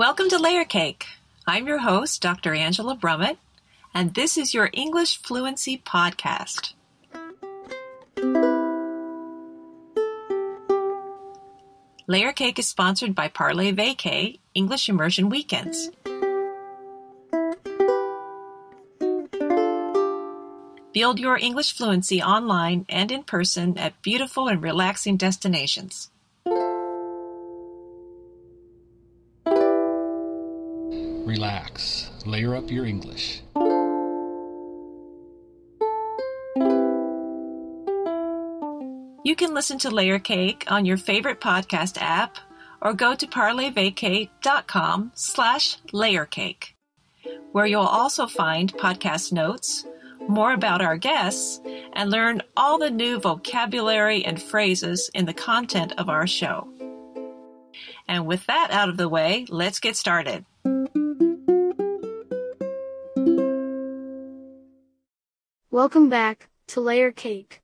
Welcome to Layer Cake. I'm your host, Dr. Angela Brummett, and this is your English Fluency Podcast. Layer Cake is sponsored by Parlay Vacay English Immersion Weekends. Build your English fluency online and in person at beautiful and relaxing destinations. Relax. Layer up your English. You can listen to Layer Cake on your favorite podcast app or go to parlayvacay.com slash layercake, where you'll also find podcast notes, more about our guests, and learn all the new vocabulary and phrases in the content of our show. And with that out of the way, let's get started. Welcome back to Layer Cake.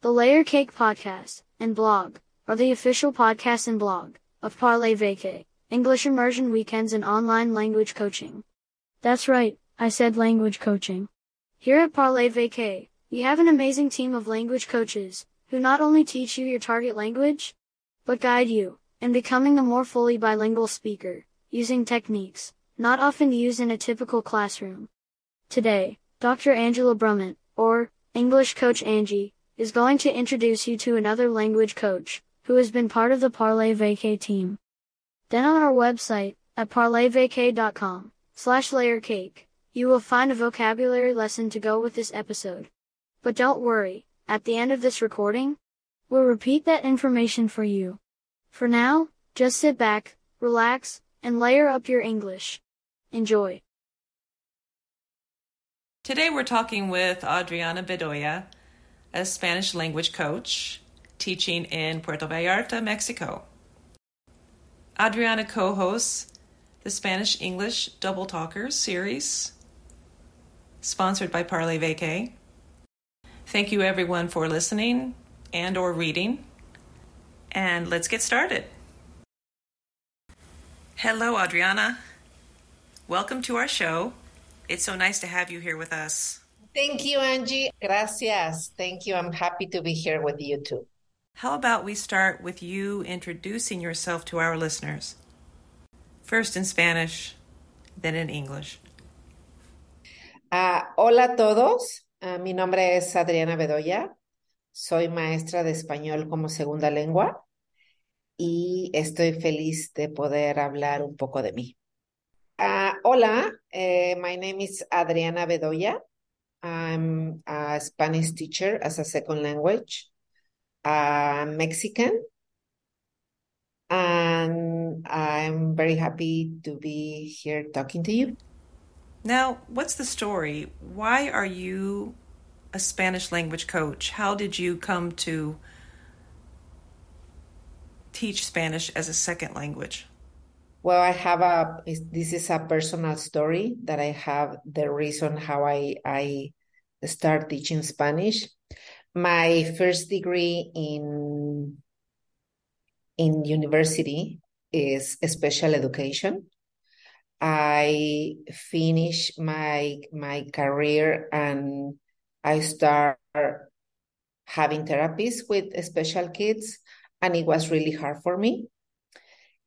The Layer Cake podcast and blog are the official podcast and blog of Parlay Vacay, English immersion weekends and online language coaching. That's right, I said language coaching. Here at Parlay Vacay, we have an amazing team of language coaches who not only teach you your target language, but guide you in becoming a more fully bilingual speaker using techniques not often used in a typical classroom. Today, Dr. Angela Brummett, or English Coach Angie, is going to introduce you to another language coach, who has been part of the Parlay Vacay team. Then on our website, at parlayvacay.com, slash layercake, you will find a vocabulary lesson to go with this episode. But don't worry, at the end of this recording, we'll repeat that information for you. For now, just sit back, relax, and layer up your English. Enjoy. Today we're talking with Adriana Bedoya, a Spanish language coach teaching in Puerto Vallarta, Mexico. Adriana co hosts the Spanish English Double Talkers series, sponsored by Parlay Vacay. Thank you everyone for listening and or reading. And let's get started. Hello Adriana. Welcome to our show. It's so nice to have you here with us. Thank you, Angie. Gracias. Thank you. I'm happy to be here with you too. How about we start with you introducing yourself to our listeners? First in Spanish, then in English. Uh, hola a todos. Uh, mi nombre es Adriana Bedoya. Soy maestra de español como segunda lengua y estoy feliz de poder hablar un poco de mí. Uh, hola, uh, my name is Adriana Bedoya. I'm a Spanish teacher as a second language. I'm Mexican. And I'm very happy to be here talking to you. Now, what's the story? Why are you a Spanish language coach? How did you come to teach Spanish as a second language? Well, I have a this is a personal story that I have the reason how I I start teaching Spanish. My first degree in in university is special education. I finish my my career and I start having therapies with special kids and it was really hard for me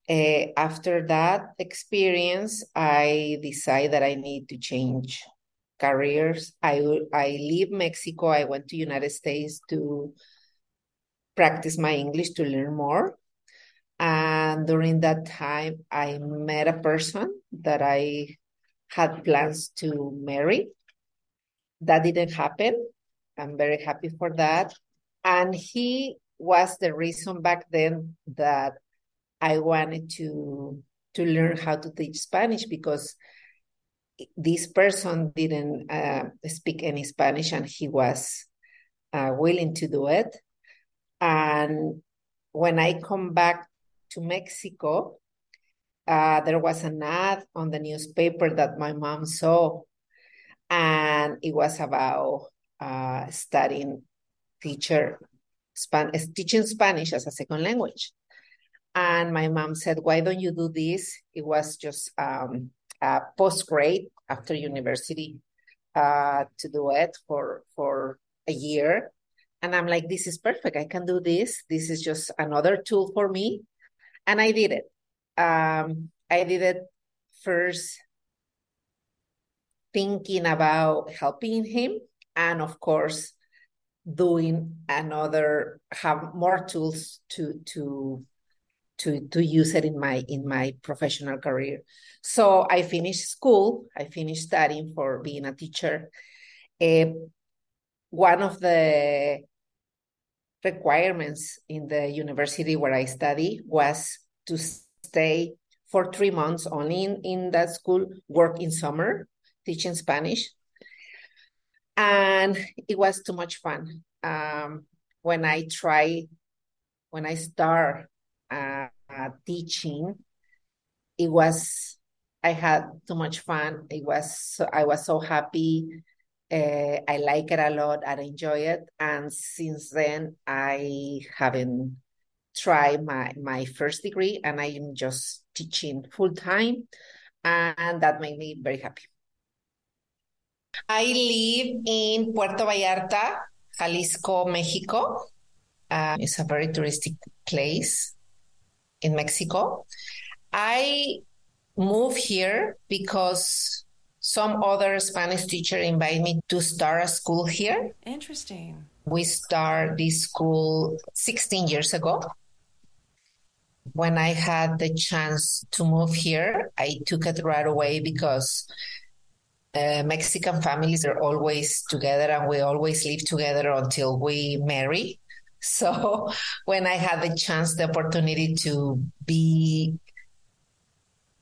uh, after that experience, I decided that I need to change careers. I I leave Mexico. I went to United States to practice my English to learn more. And during that time, I met a person that I had plans to marry. That didn't happen. I'm very happy for that. And he was the reason back then that I wanted to to learn how to teach Spanish because this person didn't uh, speak any Spanish and he was uh, willing to do it. And when I come back to Mexico, uh, there was an ad on the newspaper that my mom saw, and it was about uh, studying teacher Span- teaching Spanish as a second language. And my mom said, Why don't you do this? It was just um, post grade after university uh, to do it for, for a year. And I'm like, This is perfect. I can do this. This is just another tool for me. And I did it. Um, I did it first thinking about helping him and of course doing another have more tools to to to to use it in my in my professional career. So i finished school i finished studying for being a teacher. Uh, one of the requirements in the university where i study was to stay for three months only in, in that school work in summer teaching spanish. And it was too much fun. Um, when i try when i start uh, teaching it was i had too much fun. It was i was so happy. Uh, i like it a lot i enjoy it. And since then i haven't tried my my first degree and i am just teaching full time and that made me very happy. I live in Puerto Vallarta, Jalisco, Mexico. Uh, it's a very touristic place in Mexico. I moved here because some other Spanish teacher invited me to start a school here. Interesting. We start this school 16 years ago. When I had the chance to move here, I took it right away because uh, Mexican families are always together and we always live together until we marry. So when I had the chance, the opportunity to be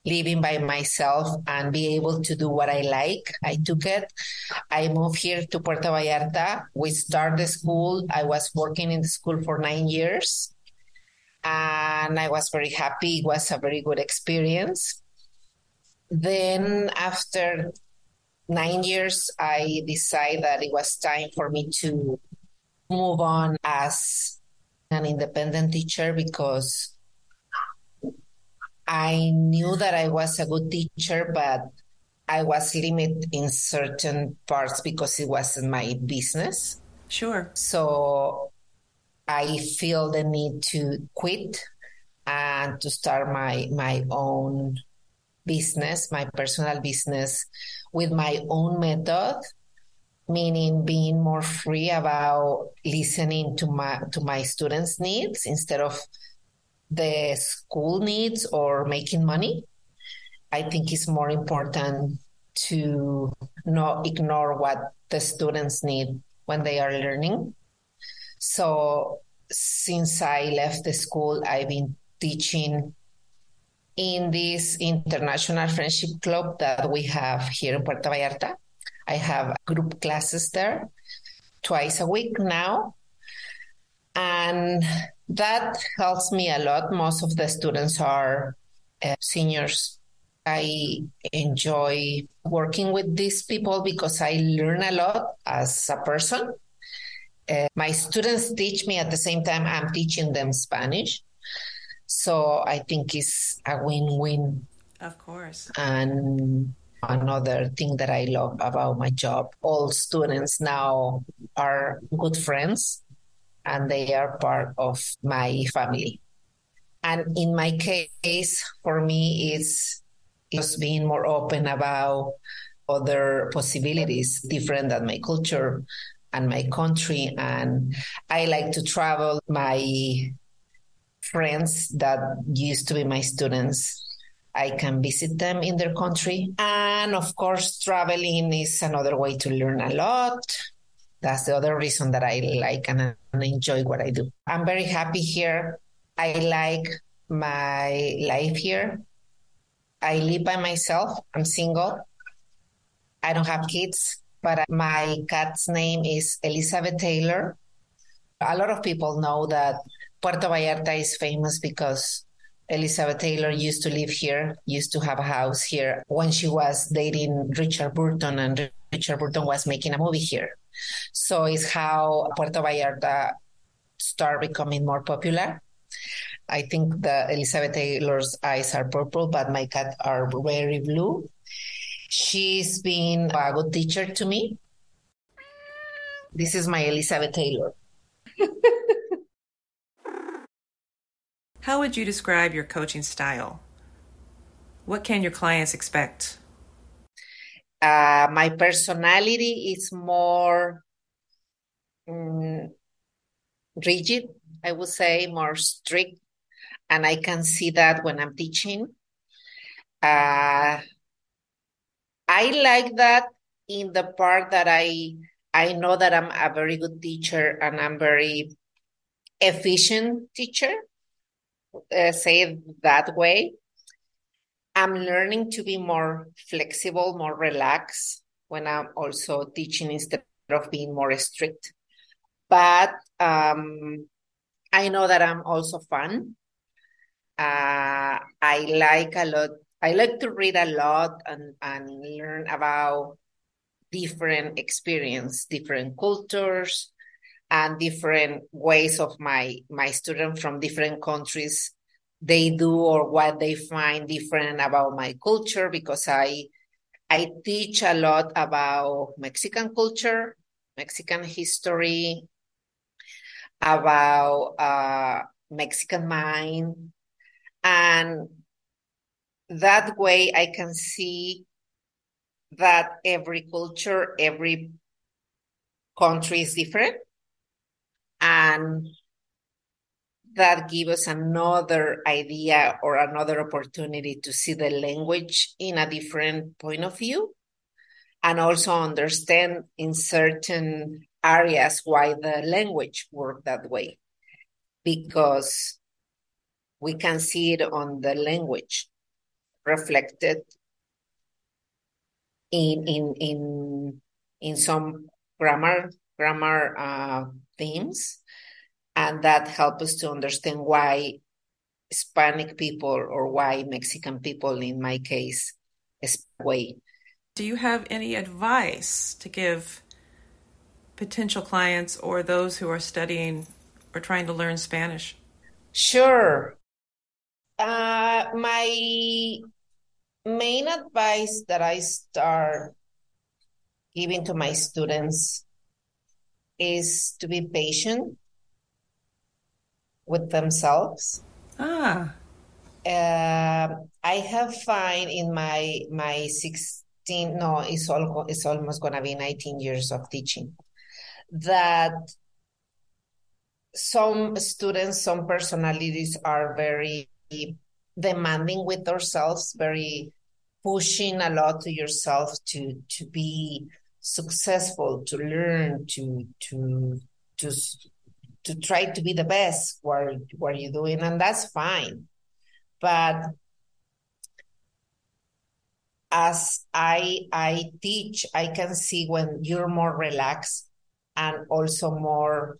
living by myself and be able to do what I like, I took it. I moved here to Puerto Vallarta. We started school. I was working in the school for nine years and I was very happy. It was a very good experience. Then after nine years, I decided that it was time for me to move on as an independent teacher because I knew that I was a good teacher, but I was limited in certain parts because it wasn't my business. Sure. So I feel the need to quit and to start my my own business, my personal business with my own method, meaning being more free about listening to my to my students' needs instead of the school needs or making money. I think it's more important to not ignore what the students need when they are learning. So since I left the school, I've been teaching in this international friendship club that we have here in Puerto Vallarta. I have group classes there twice a week now. And that helps me a lot. Most of the students are uh, seniors. I enjoy working with these people because I learn a lot as a person. Uh, my students teach me at the same time I'm teaching them Spanish. So I think it's a win win. Of course. And another thing that I love about my job all students now are good friends and they are part of my family. And in my case, for me, it's just being more open about other possibilities different than my culture and my country. And I like to travel. My friends that used to be my students. I can visit them in their country. And of course, traveling is another way to learn a lot. That's the other reason that I like and enjoy what I do. I'm very happy here. I like my life here. I live by myself. I'm single. I don't have kids, but my cat's name is Elizabeth Taylor. A lot of people know that Puerto Vallarta is famous because Elizabeth Taylor used to live here, used to have a house here when she was dating Richard Burton, and Richard Burton was making a movie here. So it's how Puerto Vallarta started becoming more popular. I think the Elizabeth Taylor's eyes are purple, but my cat are very blue. She's been a good teacher to me. This is my Elizabeth Taylor. How would you describe your coaching style? What can your clients expect? Uh, my personality is more um, rigid, I would say, more strict. And I can see that when I'm teaching. Uh, I like that in the part that I I know that I'm a very good teacher and I'm very efficient teacher. Uh, say it that way. I'm learning to be more flexible, more relaxed when I'm also teaching instead of being more strict. But um, I know that I'm also fun. Uh, I like a lot. I like to read a lot and, and learn about different experience, different cultures, and different ways of my my students from different countries they do or what they find different about my culture because I I teach a lot about Mexican culture, Mexican history, about uh, Mexican mind, and that way I can see that every culture, every country is different. And that gives us another idea or another opportunity to see the language in a different point of view and also understand in certain areas why the language work that way. Because we can see it on the language reflected in in in in some grammar grammar uh, themes, and that help us to understand why Hispanic people or why Mexican people, in my case, is way. Do you have any advice to give potential clients or those who are studying or trying to learn Spanish? Sure. Uh, my main advice that I start giving to my students is to be patient with themselves. Ah. Uh, I have find in my my 16 no it's all it's almost gonna be 19 years of teaching that some students some personalities are very demanding with ourselves, very pushing a lot to yourself to to be successful, to learn, to to to to try to be the best what what you're doing, and that's fine. But as I I teach, I can see when you're more relaxed and also more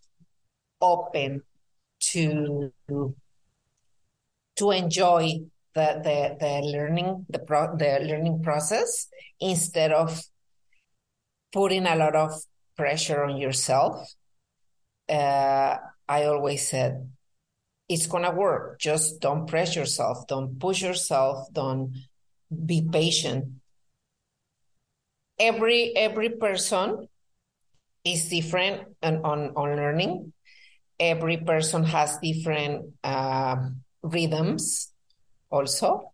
open to to enjoy the the, the learning the pro, the learning process instead of putting a lot of pressure on yourself. Uh, I always said it's gonna work. Just don't press yourself. Don't push yourself. Don't be patient. Every every person is different on on, on learning. Every person has different uh, rhythms also.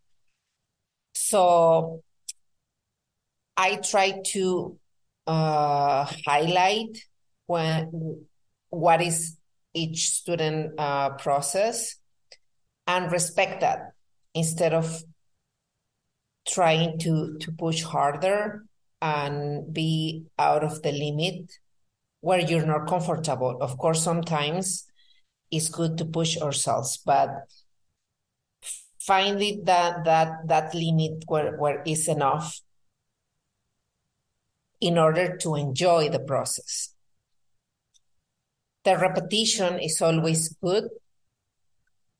So I try to uh, highlight when what is each student uh, process and respect that instead of trying to to push harder and be out of the limit where you're not comfortable. Of course, sometimes it's good to push ourselves, but finding that that that limit where where is enough in order to enjoy the process. The repetition is always good,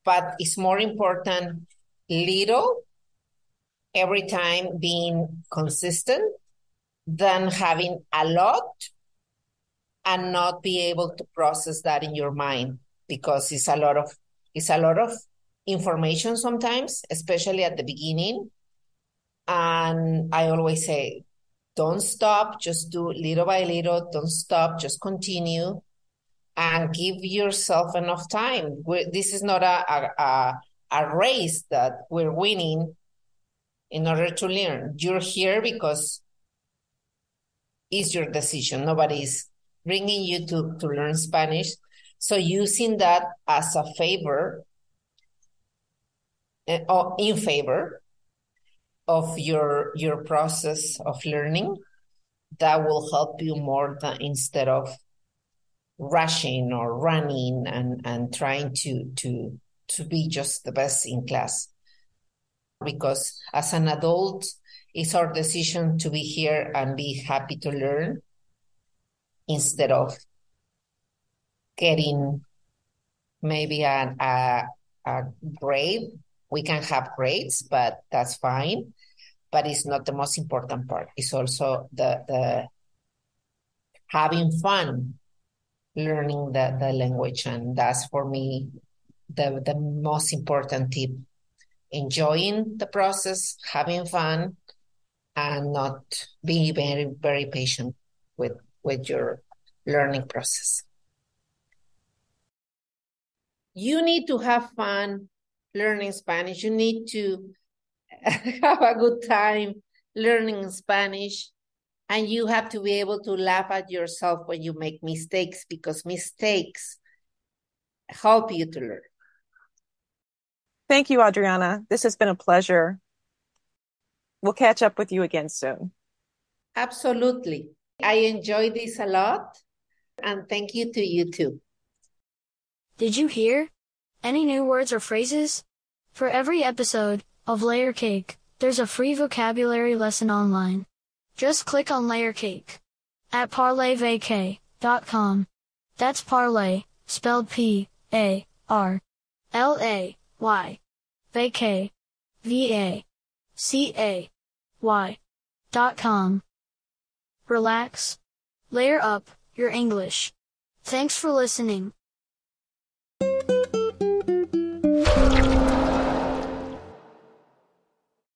but it's more important little every time being consistent than having a lot and not be able to process that in your mind because it's a lot of it's a lot of information sometimes, especially at the beginning. And I always say, don't stop, just do little by little, don't stop, just continue and give yourself enough time. We're, this is not a, a, a race that we're winning in order to learn. You're here because it's your decision. Nobody's bringing you to, to learn Spanish. So using that as a favor uh, or in favor of your your process of learning, that will help you more than instead of rushing or running and, and trying to to to be just the best in class. Because as an adult, it's our decision to be here and be happy to learn instead of getting maybe a, a, a grade. We can have grades, but that's fine. But it's not the most important part. It's also the the having fun learning the, the language. And that's for me the, the most important tip. Enjoying the process, having fun, and not being very, very patient with, with your learning process. You need to have fun learning Spanish. You need to have a good time learning Spanish. And you have to be able to laugh at yourself when you make mistakes because mistakes help you to learn. Thank you, Adriana. This has been a pleasure. We'll catch up with you again soon. Absolutely. I enjoyed this a lot. And thank you to you too. Did you hear? Any new words or phrases? For every episode of Layer Cake, there's a free vocabulary lesson online. Just click on Layer Cake at parlayvacay.com. That's parlay, spelled P A R L A Y. V A C A Y. dot com. Relax. Layer up your English. Thanks for listening.